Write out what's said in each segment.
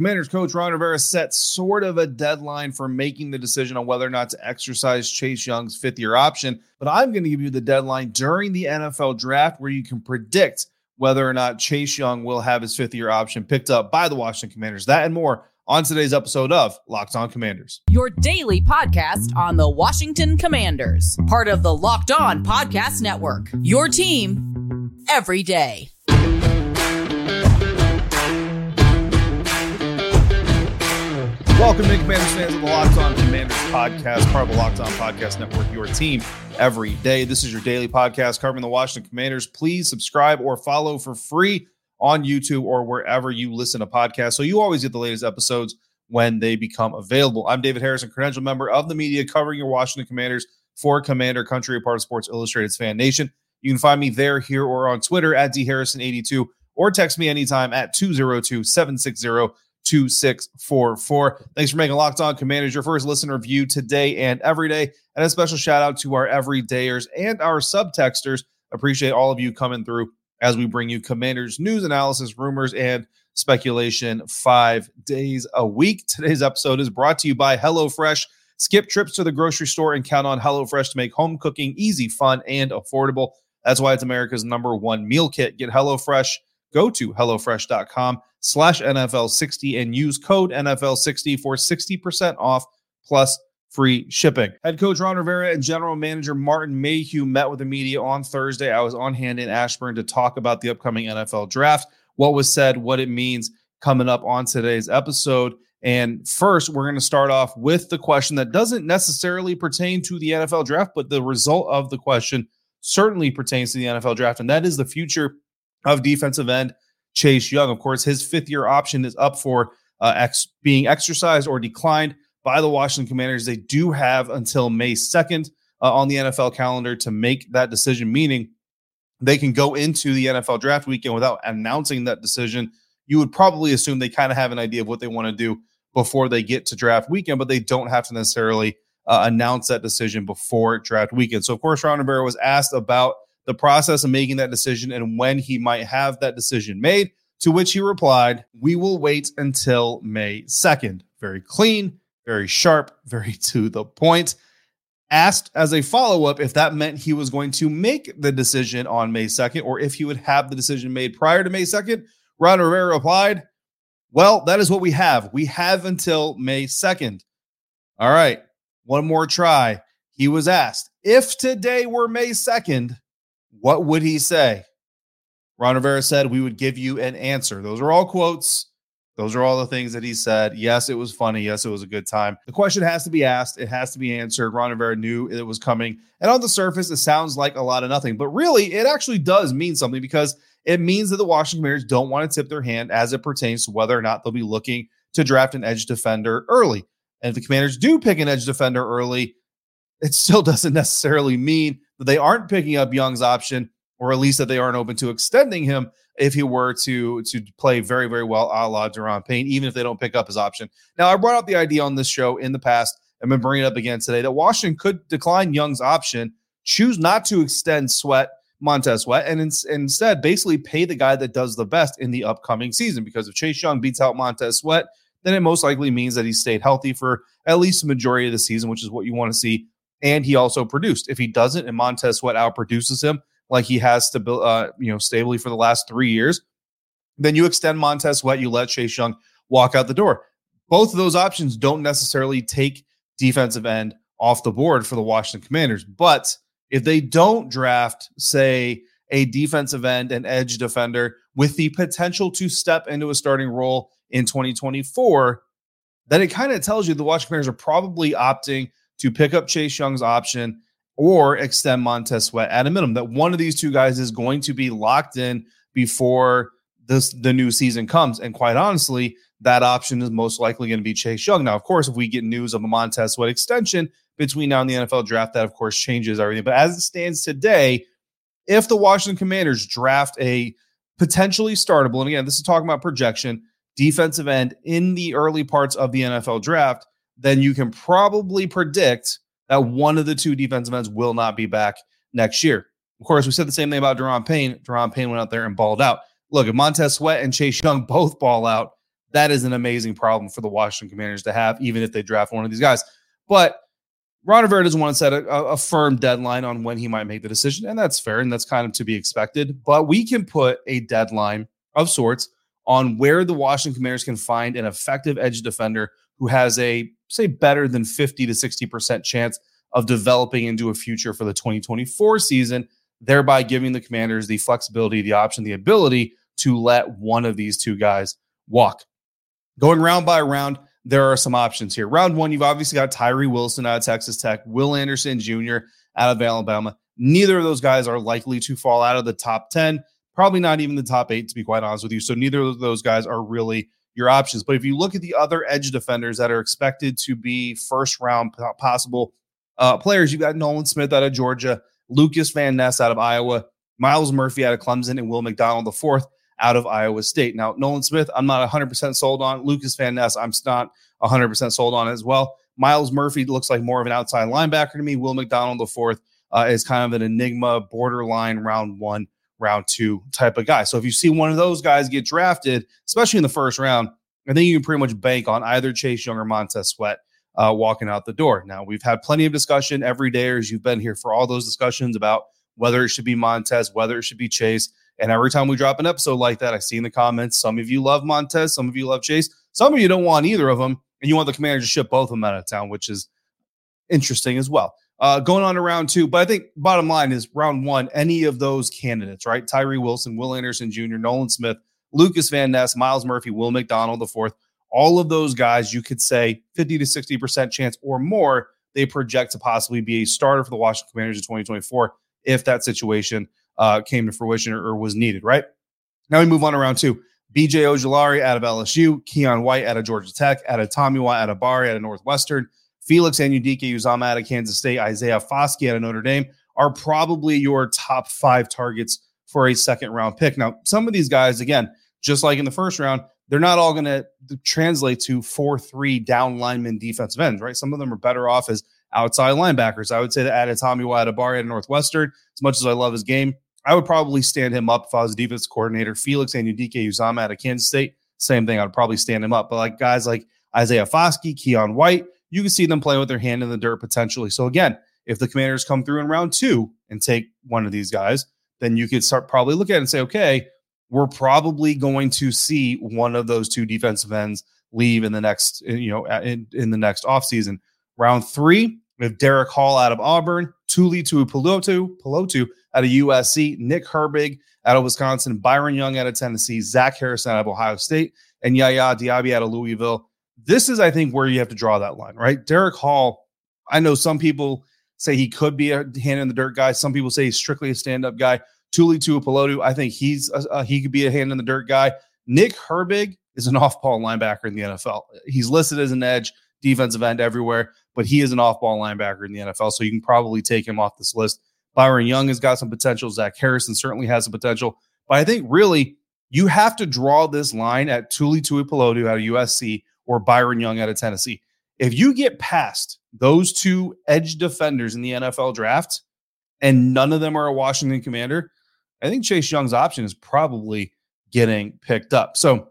Commanders coach Ron Rivera set sort of a deadline for making the decision on whether or not to exercise Chase Young's fifth year option. But I'm going to give you the deadline during the NFL draft where you can predict whether or not Chase Young will have his fifth year option picked up by the Washington Commanders. That and more on today's episode of Locked On Commanders. Your daily podcast on the Washington Commanders, part of the Locked On Podcast Network. Your team every day. Welcome to Commanders fans of the Locked On Commanders podcast, part of the Locked On Podcast Network, your team every day. This is your daily podcast covering the Washington Commanders. Please subscribe or follow for free on YouTube or wherever you listen to podcasts. So you always get the latest episodes when they become available. I'm David Harrison, credential member of the media covering your Washington Commanders for Commander Country, a part of Sports Illustrated's Fan Nation. You can find me there, here, or on Twitter at dharrison82 or text me anytime at 202 760 2644. Thanks for making Locked On Commanders your first listener view today and every day. And a special shout out to our everydayers and our subtexters. Appreciate all of you coming through as we bring you Commanders news, analysis, rumors, and speculation five days a week. Today's episode is brought to you by HelloFresh. Skip trips to the grocery store and count on HelloFresh to make home cooking easy, fun, and affordable. That's why it's America's number one meal kit. Get HelloFresh. Go to HelloFresh.com slash NFL60 and use code NFL60 for 60% off plus free shipping. Head coach Ron Rivera and general manager Martin Mayhew met with the media on Thursday. I was on hand in Ashburn to talk about the upcoming NFL draft, what was said, what it means coming up on today's episode. And first, we're going to start off with the question that doesn't necessarily pertain to the NFL draft, but the result of the question certainly pertains to the NFL draft, and that is the future of defensive end Chase Young. Of course, his fifth year option is up for uh, ex- being exercised or declined by the Washington Commanders. They do have until May 2nd uh, on the NFL calendar to make that decision, meaning they can go into the NFL draft weekend without announcing that decision. You would probably assume they kind of have an idea of what they want to do before they get to draft weekend, but they don't have to necessarily uh, announce that decision before draft weekend. So, of course, Ron Rivera was asked about the process of making that decision and when he might have that decision made. To which he replied, We will wait until May 2nd. Very clean, very sharp, very to the point. Asked as a follow up if that meant he was going to make the decision on May 2nd or if he would have the decision made prior to May 2nd, Ron Rivera replied, Well, that is what we have. We have until May 2nd. All right, one more try. He was asked, If today were May 2nd, what would he say? Ron Rivera said, We would give you an answer. Those are all quotes. Those are all the things that he said. Yes, it was funny. Yes, it was a good time. The question has to be asked. It has to be answered. Ron Rivera knew it was coming. And on the surface, it sounds like a lot of nothing. But really, it actually does mean something because it means that the Washington Commanders don't want to tip their hand as it pertains to whether or not they'll be looking to draft an edge defender early. And if the Commanders do pick an edge defender early, it still doesn't necessarily mean that they aren't picking up Young's option, or at least that they aren't open to extending him if he were to to play very very well a la Daron Payne, even if they don't pick up his option. Now I brought up the idea on this show in the past. I'm going to bring it up again today that Washington could decline Young's option, choose not to extend Sweat Montez Sweat, and in, instead basically pay the guy that does the best in the upcoming season. Because if Chase Young beats out Montez Sweat, then it most likely means that he stayed healthy for at least the majority of the season, which is what you want to see and he also produced. If he doesn't, and Montez Sweat outproduces him like he has to, uh, you know, stably for the last three years, then you extend Montez Sweat. You let Chase Young walk out the door. Both of those options don't necessarily take defensive end off the board for the Washington Commanders, but if they don't draft, say, a defensive end and edge defender with the potential to step into a starting role in 2024, then it kind of tells you the Washington Commanders are probably opting to pick up Chase Young's option or extend Montez Sweat at a minimum. That one of these two guys is going to be locked in before this the new season comes. And quite honestly, that option is most likely going to be Chase Young. Now, of course, if we get news of a Montez Sweat extension between now and the NFL draft, that of course changes everything. But as it stands today, if the Washington Commanders draft a potentially startable, and again, this is talking about projection, defensive end in the early parts of the NFL draft, then you can probably predict that one of the two defensive ends will not be back next year. Of course, we said the same thing about Daron Payne. Daron Payne went out there and balled out. Look, if Montez Sweat and Chase Young both ball out, that is an amazing problem for the Washington Commanders to have, even if they draft one of these guys. But Ron Rivera doesn't want to set a, a, firm deadline on when he might make the decision, and that's fair, and that's kind of to be expected. But we can put a deadline of sorts on where the Washington Commanders can find an effective edge defender who has a say better than 50 to 60% chance of developing into a future for the 2024 season, thereby giving the Commanders the flexibility, the option, the ability to let one of these two guys walk. Going round by round, there are some options here. Round one, you've obviously got Tyree Wilson out of Texas Tech, Will Anderson Jr. out of Alabama. Neither of those guys are likely to fall out of the top 10, probably not even the top eight, to be quite honest with you. So neither of those guys are really your options. But if you look at the other edge defenders that are expected to be first round possible uh, players, you've got Nolan Smith out of Georgia, Lucas Van Ness out of Iowa, Myles Murphy out of Clemson, and Will McDonald the fourth out of Iowa State. Now, Nolan Smith, I'm not 100% sold on. Lucas Van Ness, I'm not 100% sold on as well. Myles Murphy looks like more of an outside linebacker to me. Will McDonald, the fourth, uh, is kind of an enigma, borderline round one, round two type of guy. So if you see one of those guys get drafted, especially in the first round, I think you can pretty much bank on either Chase Young or Montez Sweat uh, walking out the door. Now, we've had plenty of discussion every day as you've been here for all those discussions about whether it should be Montez, whether it should be Chase. And every time we drop an episode like that, I see in the comments, some of you love Montez, some of you love Chase, some of you don't want either of them, and you want the commander to ship both of them out of town, which is interesting as well. Uh, going on to round two, but I think bottom line is round one, any of those candidates, right? Tyree Wilson, Will Anderson Jr., Nolan Smith, Lucas Van Ness, Myles Murphy, Will McDonald, the fourth, all of those guys, you could say 50 to 60% chance or more, they project to possibly be a starter for the Washington Commanders in 2024 if that situation uh, came to fruition or, or, was needed, right? Now we move on to round two. BJ Ojulari out of LSU, Keion White out of Georgia Tech, Adetomiwa Adebawore out of Northwestern, Felix Anudike-Uzomah out of Kansas State, Isaiah Foskey out of Notre Dame are probably your top five targets for a second round pick. Now, some of these guys, again, just like in the first round, they're not all going to translate to 4 3 down lineman defensive ends, right? Some of them are better off as outside linebackers. I would say that added Tommy White at Northwestern, as much as I love his game, I would probably stand him up if I was a defense coordinator. Felix Anudike-Uzomah out of Kansas State, same thing. I would probably stand him up. But like guys like Isaiah Foskey, Keion White, you can see them playing with their hand in the dirt potentially. So again, if the commanders come through in round two and take one of these guys, then you could start probably look at it and say, okay, we're probably going to see one of those two defensive ends leave in the next, you know, in, in the next offseason. Round three, we have Derick Hall out of Auburn, Tuli Tuipulotu, Pelotu out of USC, Nick Herbig out of Wisconsin, Byron Young out of Tennessee, Zach Harrison out of Ohio State, and Yaya Diaby out of Louisville. This is, I think, where you have to draw that line, right? Derick Hall, I know some people say he could be a hand in the dirt guy. Some people say he's strictly a stand up guy. Tuli Tuipulotu, I think he's a, a, he could be a hand in the dirt guy. Nick Herbig is an off ball linebacker in the NFL. He's listed as an edge defensive end everywhere, but he is an off ball linebacker in the NFL. So you can probably take him off this list. Byron Young has got some potential. Zach Harrison certainly has some potential. But I think really you have to draw this line at Tuli Tuipulotu out of USC or Byron Young out of Tennessee. If you get past those two edge defenders in the NFL draft and none of them are a Washington commander, I think Chase Young's option is probably getting picked up. So,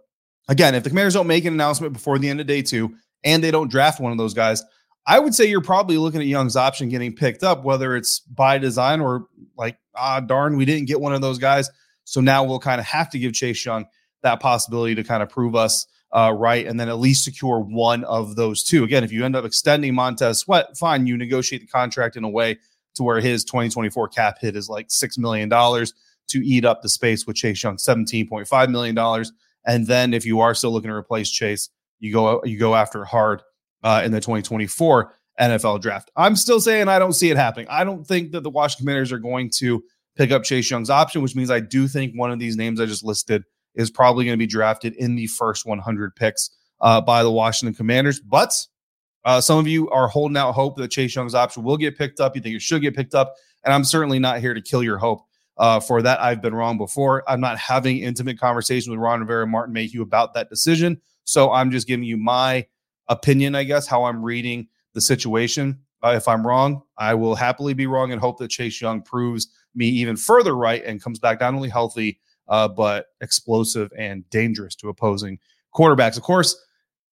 again, if the Commanders don't make an announcement before the end of day two and they don't draft one of those guys, I would say you're probably looking at Young's option getting picked up, whether it's by design or like, ah, darn, we didn't get one of those guys. So now we'll kind of have to give Chase Young that possibility to kind of prove us uh, right and then at least secure one of those two. Again, if you end up extending Montez Sweat, fine, you negotiate the contract in a way to where his 2024 cap hit is like $6 million to eat up the space with Chase Young, $17.5 million. And then if you are still looking to replace Chase, you go you go after hard uh, in the 2024 NFL draft. I'm still saying I don't see it happening. I don't think that the Washington Commanders are going to pick up Chase Young's option, which means I do think one of these names I just listed is probably going to be drafted in the first 100 picks uh, by the Washington Commanders. But uh, some of you are holding out hope that Chase Young's option will get picked up. You think it should get picked up. And I'm certainly not here to kill your hope. Uh, for that, I've been wrong before. I'm not having intimate conversations with Ron Rivera and Martin Mayhew about that decision. So I'm just giving you my opinion, I guess, how I'm reading the situation. Uh, if I'm wrong, I will happily be wrong and hope that Chase Young proves me even further right and comes back not only healthy, uh, but explosive and dangerous to opposing quarterbacks. Of course,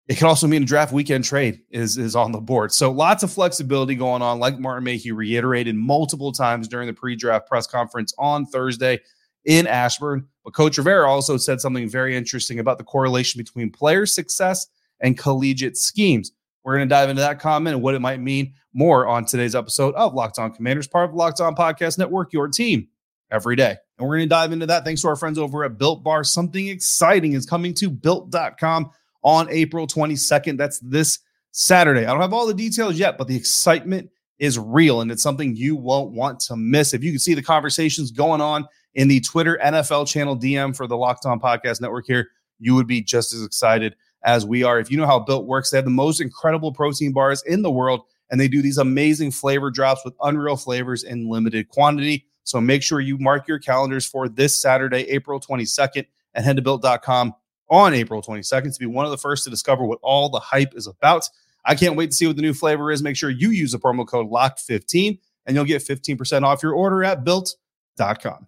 it can also mean a draft weekend trade is, is on the board. So lots of flexibility going on, like Martin Mayhew reiterated multiple times during the pre-draft press conference on Thursday in Ashburn. But Coach Rivera also said something very interesting about the correlation between player success and collegiate schemes. We're going to dive into that comment and what it might mean more on today's episode of Locked On Commanders, part of Locked On Podcast Network, your team every day. And we're going to dive into that thanks to our friends over at Built Bar. Something exciting is coming to built.com on April 22nd. That's this Saturday. I don't have all the details yet, but the excitement is real and it's something you won't want to miss. If you can see the conversations going on in the Twitter NFL channel DM for the Locked On Podcast Network here, you would be just as excited as we are. If you know how Built works, they have the most incredible protein bars in the world, and they do these amazing flavor drops with unreal flavors in limited quantity. So make sure you mark your calendars for this Saturday, April 22nd, and head to built.com on April 22nd to be one of the first to discover what all the hype is about. I can't wait to see what the new flavor is. Make sure you use the promo code LOCK15 and you'll get 15% off your order at built.com.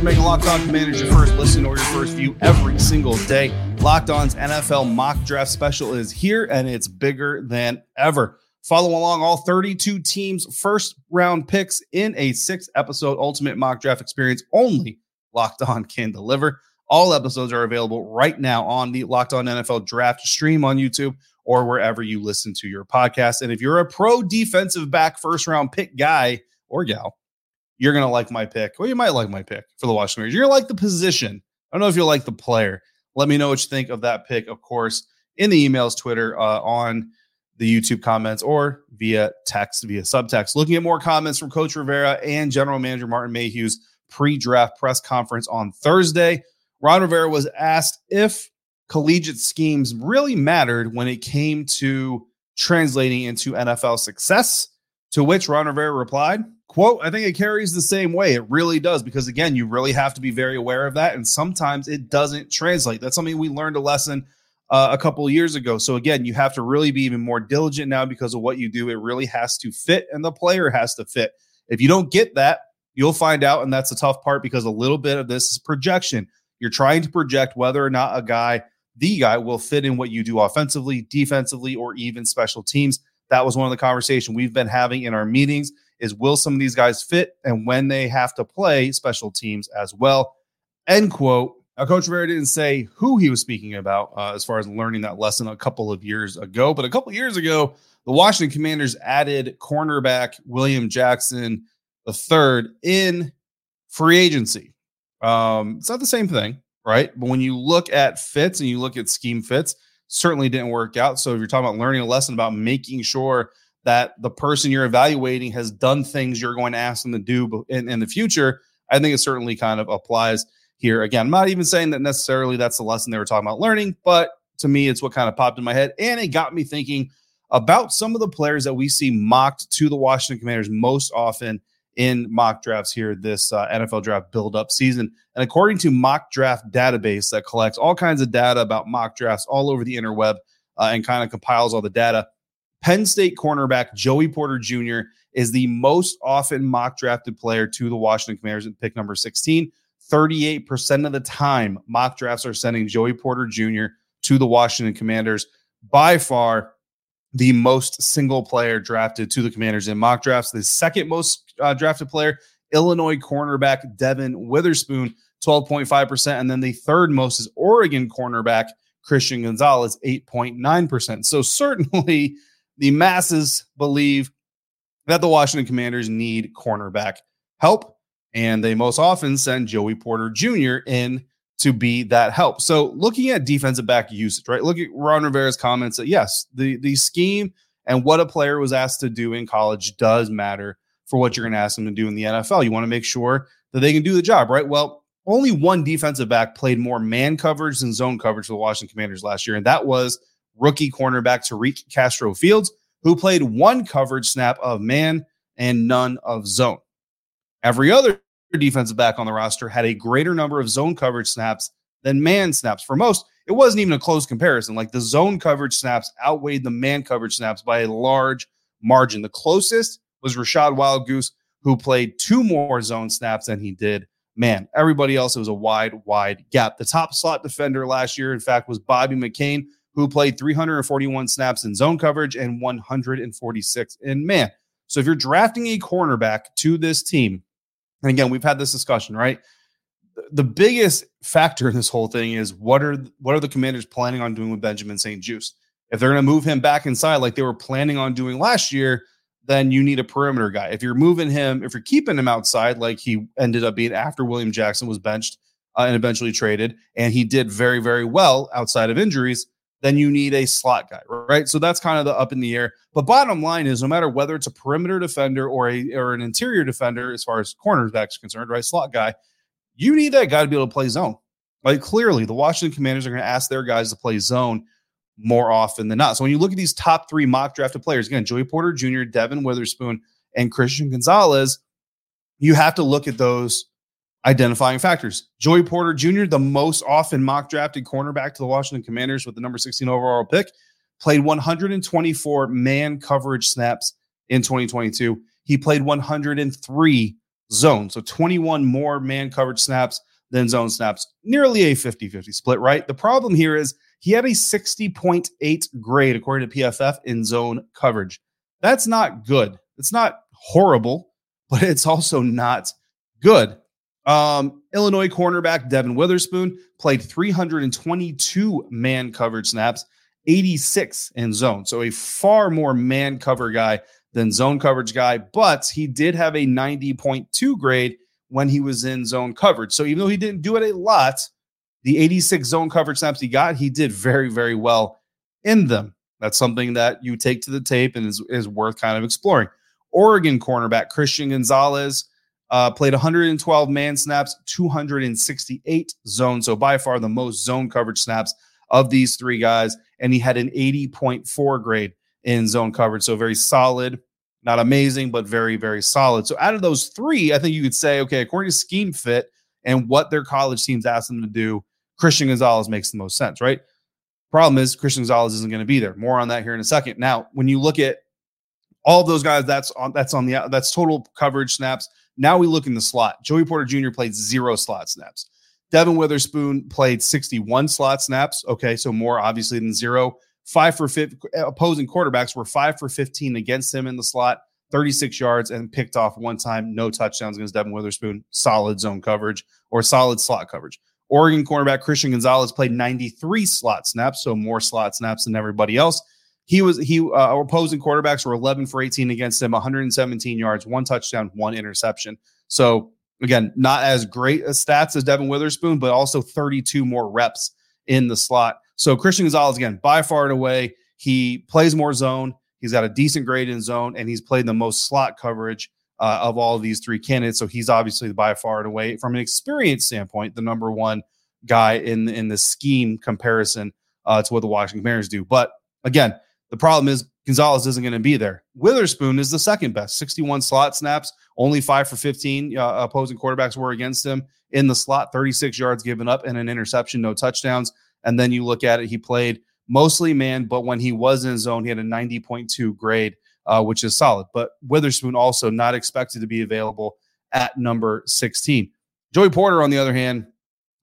For making Locked On Commanders your first listen or your first view every single day. Locked On's NFL mock draft special is here and it's bigger than ever. Follow along all 32 teams' first round picks in a six episode ultimate mock draft experience only Locked On can deliver. All episodes are available right now on the Locked On NFL Draft stream on YouTube or wherever you listen to your podcast. And if you're a pro defensive back first round pick guy or gal, you're going to like my pick. Well, you might like my pick for the Washington Commanders. You're like the position. I don't know if you'll like the player. Let me know what you think of that pick, of course, in the emails, Twitter, uh, on the YouTube comments, or via text, via subtext. Looking at more comments from Coach Rivera and General Manager Martin Mayhew's pre draft press conference on Thursday. Ron Rivera was asked if collegiate schemes really mattered when it came to translating into NFL success, to which Ron Rivera replied, quote, I think it carries the same way. It really does, because again, you really have to be very aware of that. And sometimes it doesn't translate. That's something we learned a lesson uh, a couple years ago. So again, you have to really be even more diligent now because of what you do. It really has to fit and the player has to fit. If you don't get that, you'll find out. And that's the tough part because a little bit of this is projection. You're trying to project whether or not a guy, the guy, will fit in what you do offensively, defensively, or even special teams. That was one of the conversation we've been having in our meetings is will some of these guys fit and when they have to play special teams as well. End quote. Now, Coach Rivera didn't say who he was speaking about uh, as far as learning that lesson a couple of years ago, but a couple of years ago, the Washington Commanders added cornerback William Jackson III in free agency. Um, it's not the same thing, right? But when you look at fits and you look at scheme fits, certainly didn't work out. So if you're talking about learning a lesson about making sure that the person you're evaluating has done things you're going to ask them to do in, in the future, I think it certainly kind of applies here. Again, I'm not even saying that necessarily that's the lesson they were talking about learning, but to me, it's what kind of popped in my head. And it got me thinking about some of the players that we see mocked to the Washington Commanders most often in mock drafts here this uh, NFL draft build up season. And according to mock draft database that collects all kinds of data about mock drafts all over the interweb uh, and kind of compiles all the data, Penn State cornerback Joey Porter Jr. is the most often mock drafted player to the Washington Commanders at pick number 16. 38% of the time, mock drafts are sending Joey Porter Jr. to the Washington Commanders. By far, the most single player drafted to the Commanders in mock drafts. The second most uh, drafted player, Illinois cornerback Devon Witherspoon, 12.5%. And then the third most is Oregon cornerback Christian Gonzalez, 8.9%. So certainly the masses believe that the Washington Commanders need cornerback help. And they most often send Joey Porter Jr. in to be that help. So looking at defensive back usage, right? Look at Ron Rivera's comments that yes, the the scheme and what a player was asked to do in college does matter for what you're going to ask them to do in the NFL. You want to make sure that they can do the job, right? Well, only one defensive back played more man coverage than zone coverage for the Washington Commanders last year, and that was rookie cornerback Tariq Castro Fields, who played one coverage snap of man and none of zone. Every other defensive back on the roster had a greater number of zone coverage snaps than man snaps. For most, it wasn't even a close comparison. Like the zone coverage snaps outweighed the man coverage snaps by a large margin. The closest was Rachad Wildgoose, who played two more zone snaps than he did man. Everybody else, it was a wide, wide gap. The top slot defender last year, in fact, was Bobby McCain, who played 341 snaps in zone coverage and 146 in man. So if you're drafting a cornerback to this team, and again, we've had this discussion, right? The biggest factor in this whole thing is what are what are the commanders planning on doing with Benjamin St-Juste? If they're going to move him back inside like they were planning on doing last year, then you need a perimeter guy. If you're moving him, if you're keeping him outside, like he ended up being after William Jackson was benched uh, and eventually traded, and he did very, very well outside of injuries, then you need a slot guy, right? So that's kind of the up in the air. But bottom line is, no matter whether it's a perimeter defender or a or an interior defender, as far as cornerbacks concerned, right, slot guy, you need that guy to be able to play zone. Like clearly, the Washington Commanders are going to ask their guys to play zone more often than not. So when you look at these top three mock drafted players, again, Joey Porter Jr., Devon Witherspoon, and Christian Gonzalez, you have to look at those identifying factors. Joey Porter Jr., the most often mock drafted cornerback to the Washington Commanders with the number 16 overall pick, played 124 man coverage snaps in 2022. He played 103 zone, so 21 more man coverage snaps than zone snaps, nearly a 50 50 split, right? The problem here is he had a 60.8 grade according to PFF in zone coverage. That's not good. It's not horrible, but it's also not good. Um, Illinois cornerback Devon Witherspoon played 322 man coverage snaps, 86 in zone. So a far more man cover guy than zone coverage guy, but he did have a 90.2 grade when he was in zone coverage. So even though he didn't do it a lot, the 86 zone coverage snaps he got, he did very, very well in them. That's something that you take to the tape and is, is worth kind of exploring. Oregon cornerback Christian Gonzalez uh, played 112 man snaps, 268 zone. So by far the most zone coverage snaps of these three guys. And he had an 80.4 grade in zone coverage. So very solid, not amazing, but very, very solid. So out of those three, I think you could say, okay, according to scheme fit and what their college teams asked them to do, Christian Gonzalez makes the most sense, right? Problem is, Christian Gonzalez isn't going to be there. More on that here in a second. Now, when you look at all those guys, that's on that's on the that's total coverage snaps. Now we look in the slot. Joey Porter Jr. played zero slot snaps. Devon Witherspoon played 61 slot snaps. Okay, so more obviously than zero. Five for 50, opposing quarterbacks were five for 15 against him in the slot, 36 yards, and picked off one time. No touchdowns against Devon Witherspoon. Solid zone coverage or solid slot coverage. Oregon cornerback Christian Gonzalez played 93 slot snaps, so more slot snaps than everybody else. He was he uh, opposing quarterbacks were 11 for 18 against him, 117 yards, one touchdown, one interception. So again, not as great as stats as Devon Witherspoon, but also 32 more reps in the slot. So Christian Gonzalez again, by far and away, he plays more zone. He's got a decent grade in zone, and he's played the most slot coverage uh, of all of these three candidates. So he's obviously by far and away, from an experience standpoint, the number one guy in in the scheme comparison uh, to what the Washington Commanders do. But again, the problem is Gonzalez isn't going to be there. Witherspoon is the second best, 61 slot snaps, only five for 15 uh, opposing quarterbacks were against him in the slot, 36 yards given up and an interception, no touchdowns. And then you look at it, he played mostly man, but when he was in zone, he had a 90.2 grade uh, which is solid. But Witherspoon also not expected to be available at number 16. Joey Porter, on the other hand,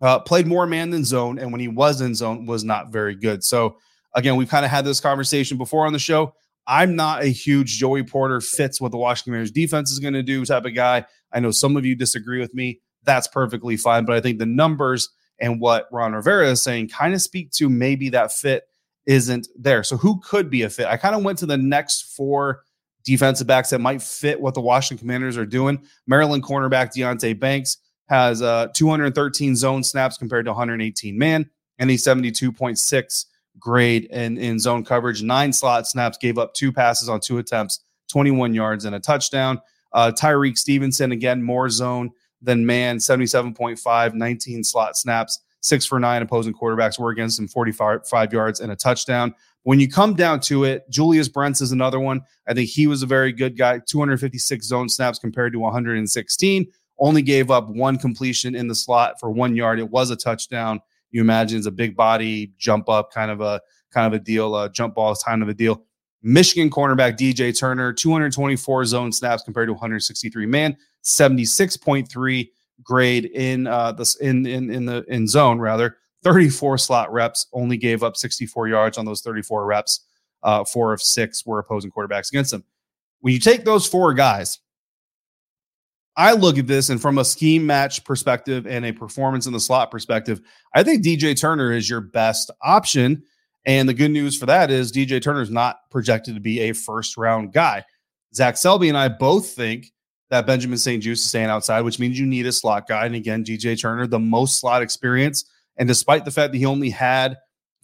uh, played more man than zone, and when he was in zone, was not very good. So Again, we've kind of had this conversation before on the show. I'm not a huge Joey Porter fits what the Washington Commanders defense is going to do type of guy. I know some of you disagree with me. That's perfectly fine. But I think the numbers and what Ron Rivera is saying kind of speak to maybe that fit isn't there. So who could be a fit? I kind of went to the next four defensive backs that might fit what the Washington Commanders are doing. Maryland cornerback Deonte Banks has uh, 213 zone snaps compared to 118 man and he's 72.6 grade in, in zone coverage. Nine slot snaps, gave up two passes on two attempts, 21 yards and a touchdown. Uh, Tyrique Stevenson, again, more zone than man, 77.5, 19 slot snaps, six for nine opposing quarterbacks were against him, 45 yards and a touchdown. When you come down to it, Julius Brents is another one. I think he was a very good guy, 256 zone snaps compared to 116. Only gave up one completion in the slot for one yard. It was a touchdown. You imagine it's a big body jump up kind of a kind of a deal, uh, jump ball is kind of a deal. Michigan cornerback DJ Turner, 224 zone snaps compared to 163 man, 76.3 grade in uh this in in in the in zone rather 34 slot reps only gave up 64 yards on those 34 reps uh four of six were opposing quarterbacks against them when you take those four guys i look at this and from a scheme match perspective and a performance in the slot perspective i think dj turner is your best option and the good news for that is dj turner is not projected to be a first round guy zach selby and i both think that Benjamin St-Juste is staying outside, which means you need a slot guy. And again, DJ Turner, the most slot experience. And despite the fact that he only had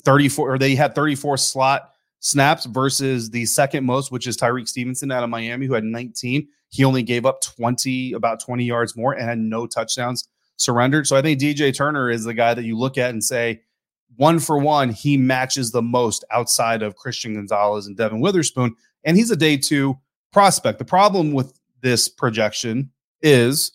34 or they had 34 slot snaps versus the second most, which is Tyrique Stevenson out of Miami, who had 19, he only gave up 20, about 20 yards more and had no touchdowns surrendered. So I think DJ Turner is the guy that you look at and say, one for one, he matches the most outside of Christian Gonzalez and Devon Witherspoon. And he's a day two prospect. The problem with this projection is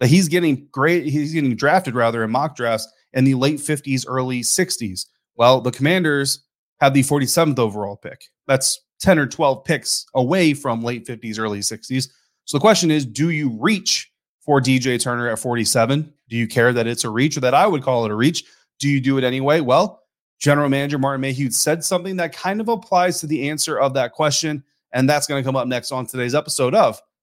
that he's getting great, he's getting drafted rather in mock drafts in the late 50s, early 60s. Well, the commanders have the 47th overall pick. That's 10 or 12 picks away from late 50s, early 60s. So the question is do you reach for DJ Turner at 47? Do you care that it's a reach or that I would call it a reach? Do you do it anyway? Well, General Manager Martin Mayhew said something that kind of applies to the answer of that question. And that's going to come up next on today's episode of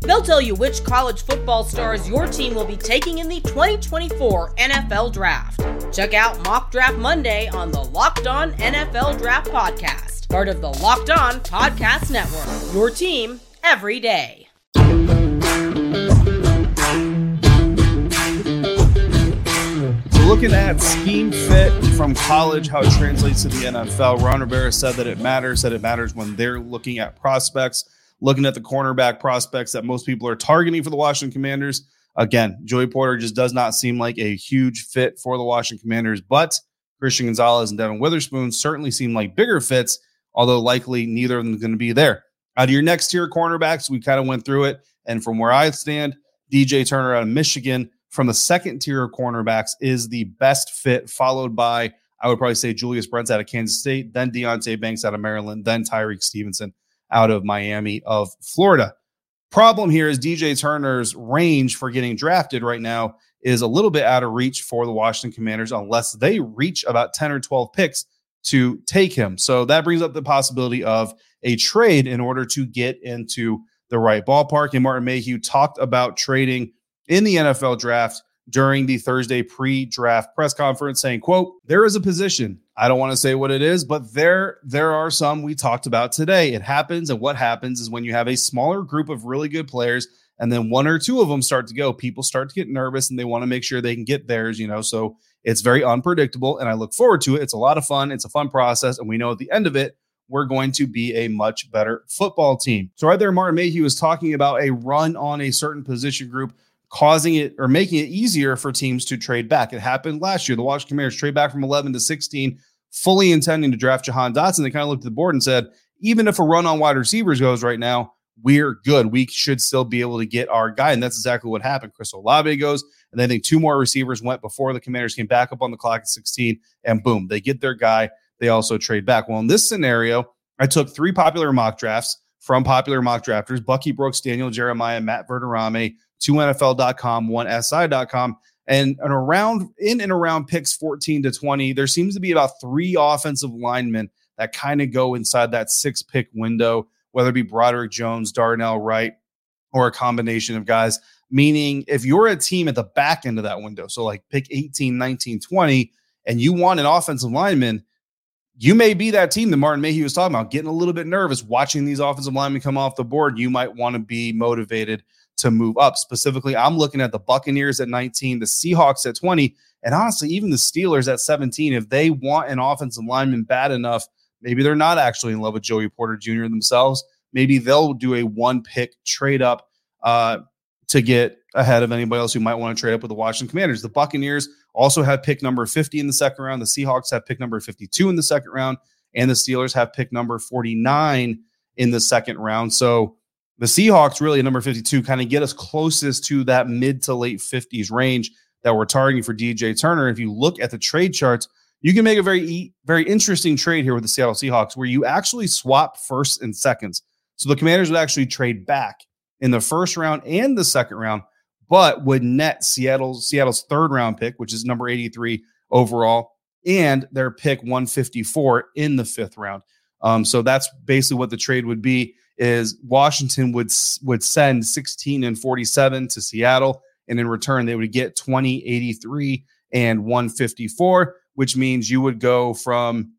They'll tell you which college football stars your team will be taking in the 2024 NFL Draft. Check out Mock Draft Monday on the Locked On NFL Draft Podcast part of the Locked On Podcast Network. Your team every day. looking at scheme fit from college, how it translates to the NFL. Ron Rivera said that it matters, that it matters when they're looking at prospects, looking at the cornerback prospects that most people are targeting for the Washington Commanders. Again, Joey Porter just does not seem like a huge fit for the Washington Commanders, but Christian Gonzalez and Devon Witherspoon certainly seem like bigger fits although likely neither of them is going to be there. Out of your next tier cornerbacks, we kind of went through it. And from where I stand, DJ Turner out of Michigan from the second tier of cornerbacks is the best fit, followed by, I would probably say, Julius Brents out of Kansas State, then Deonte Banks out of Maryland, then Tyrique Stevenson out of Miami of Florida. Problem here is DJ Turner's range for getting drafted right now is a little bit out of reach for the Washington Commanders unless they reach about 10 or 12 picks to take him. So that brings up the possibility of a trade in order to get into the right ballpark. And Martin Mayhew talked about trading in the NFL draft during the Thursday pre-draft press conference saying, quote, there is a position. I don't want to say what it is, but there there are some we talked about today. It happens and what happens is when you have a smaller group of really good players and then one or two of them start to go, people start to get nervous and they want to make sure they can get theirs, you know. So it's very unpredictable and I look forward to it. It's a lot of fun. It's a fun process. And we know at the end of it, we're going to be a much better football team. So, right there, Martin Mayhew was talking about a run on a certain position group, causing it or making it easier for teams to trade back. It happened last year. The Washington Commanders trade back from 11 to 16, fully intending to draft Jahan Dotson. They kind of looked at the board and said, even if a run on wide receivers goes right now, we're good. We should still be able to get our guy. And that's exactly what happened. Chris Olave goes, and I think two more receivers went before the commanders came back up on the clock at 16, and boom, they get their guy. They also trade back. Well, in this scenario, I took three popular mock drafts from popular mock drafters Bucky Brooks, Daniel Jeremiah, Matt Verderame, two NFL.com, one SI.com. And, and around in and around picks 14 to 20, there seems to be about three offensive linemen that kind of go inside that six pick window, whether it be Broderick Jones, Darnell Wright, or a combination of guys. Meaning, if you're a team at the back end of that window, so like pick 18, 19, 20, and you want an offensive lineman, you may be that team that Martin Mayhew was talking about, getting a little bit nervous watching these offensive linemen come off the board. You might want to be motivated to move up. Specifically, I'm looking at the Buccaneers at 19, the Seahawks at 20, and honestly, even the Steelers at 17. If they want an offensive lineman bad enough, maybe they're not actually in love with Joey Porter Jr. themselves. Maybe they'll do a one pick trade up uh, to get ahead of anybody else who might want to trade up with the Washington Commanders. The Buccaneers also have pick number 50 in the second round. The Seahawks have pick number 52 in the second round, and the Steelers have pick number 49 in the second round. So the Seahawks really at number 52 kind of get us closest to that mid to late 50s range that we're targeting for DJ Turner. If you look at the trade charts, you can make a very very interesting trade here with the Seattle Seahawks where you actually swap firsts and seconds. So the Commanders would actually trade back in the first round and the second round, but would net Seattle's Seattle's third round pick, which is number 83 overall, and their pick 154 in the fifth round. Um, so that's basically what the trade would be is Washington would would send 16 and 47 to Seattle, and in return they would get 20, 83, and 154, which means you would go from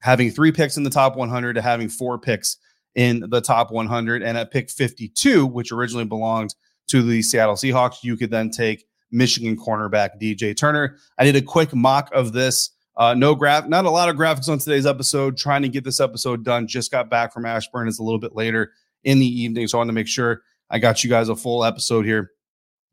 having three picks in the top 100 to having four picks in the top 100. And at pick 52, which originally belonged to the Seattle Seahawks, you could then take Michigan cornerback DJ Turner. I did a quick mock of this uh, no graph, not a lot of graphics on today's episode. Trying to get this episode done. Just got back from Ashburn. It's a little bit later in the evening, so I want to make sure I got you guys a full episode here,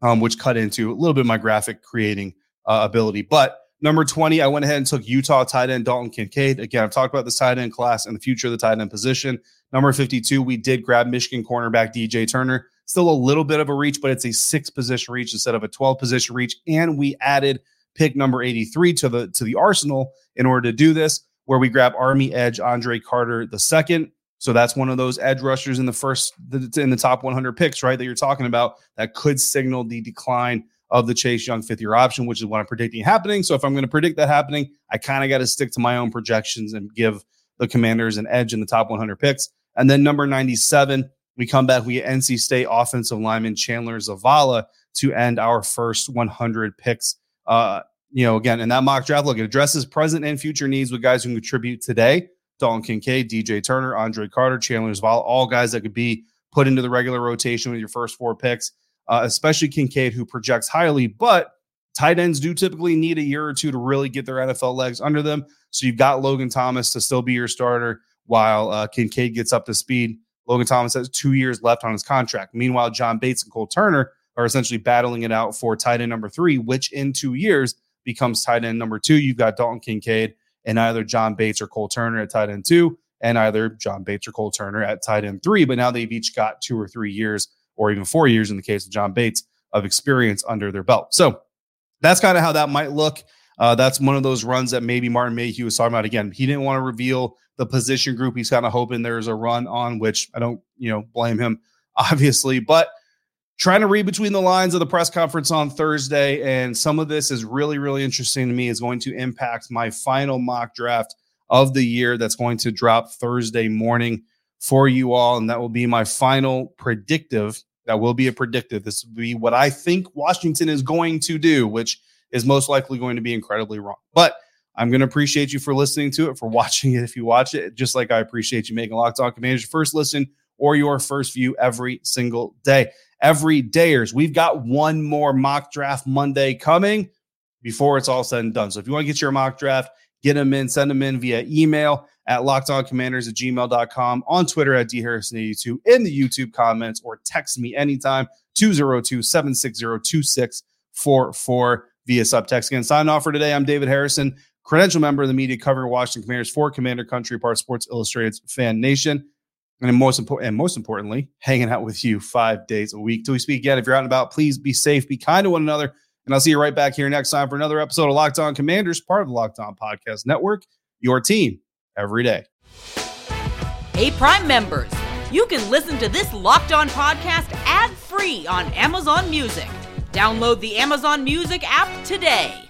um, which cut into a little bit of my graphic creating uh, ability. But number 20, I went ahead and took Utah tight end Dalton Kincaid. Again, I've talked about this tight end class and the future of the tight end position. Number 52, we did grab Michigan cornerback DJ Turner. Still a little bit of a reach, but it's a six position reach instead of a 12 position reach. And we added pick number 83 to the to the arsenal in order to do this, where we grab Army Edge Andre Carter the second. So that's one of those edge rushers in the first in the top 100 picks, right? That you're talking about that could signal the decline of the Chase Young fifth year option, which is what I'm predicting happening. So if I'm going to predict that happening, I kind of got to stick to my own projections and give the Commanders an edge in the top 100 picks. And then number 97, we come back. We get NC State offensive lineman Chandler Zavala to end our first 100 picks uh, you know, again, in that mock draft, look, it addresses present and future needs with guys who can contribute today. Dalton Kincaid, DJ Turner, Andre Carter, Chandler Zavala, all guys that could be put into the regular rotation with your first four picks, uh, especially Kincaid, who projects highly. But tight ends do typically need a year or two to really get their NFL legs under them. So you've got Logan Thomas to still be your starter while uh, Kincaid gets up to speed. Logan Thomas has two years left on his contract. Meanwhile, John Bates and Cole Turner are essentially battling it out for tight end number three, which in two years becomes tight end number two. You've got Dalton Kincaid and either John Bates or Cole Turner at tight end two, and either John Bates or Cole Turner at tight end three. But now they've each got two or three years, or even four years in the case of John Bates, of experience under their belt. So that's kind of how that might look. Uh, that's one of those runs that maybe Martin Mayhew was talking about. Again, he didn't want to reveal the position group. He's kind of hoping there's a run on, which I don't, you know, blame him, obviously. But trying to read between the lines of the press conference on Thursday, and some of this is really, really interesting to me. Is going to impact my final mock draft of the year that's going to drop Thursday morning for you all, and that will be my final predictive. That will be a predictive. This will be what I think Washington is going to do, which is most likely going to be incredibly wrong. But I'm going to appreciate you for listening to it, for watching it if you watch it, just like I appreciate you making Locked On Commanders your first listen or your first view every single day every dayers. We've got one more mock draft Monday coming before it's all said and done. So if you want to get your mock draft, get them in, send them in via email at lockedoncommanders at gmail.com, on Twitter at dharrison82, in the YouTube comments, or text me anytime, 202-760-2644 via subtext. Again, sign off for today. I'm David Harrison, credential member of the media covering Washington Commanders for Commander Country, part Sports Illustrated's Fan Nation. And most important, and most importantly, hanging out with you five days a week. Till we speak again, if you're out and about, please be safe, be kind to one another, and I'll see you right back here next time for another episode of Locked On Commanders, part of the Locked On Podcast Network. Your team every day. Hey, Prime members, you can listen to this Locked On podcast ad free on Amazon Music. Download the Amazon Music app today.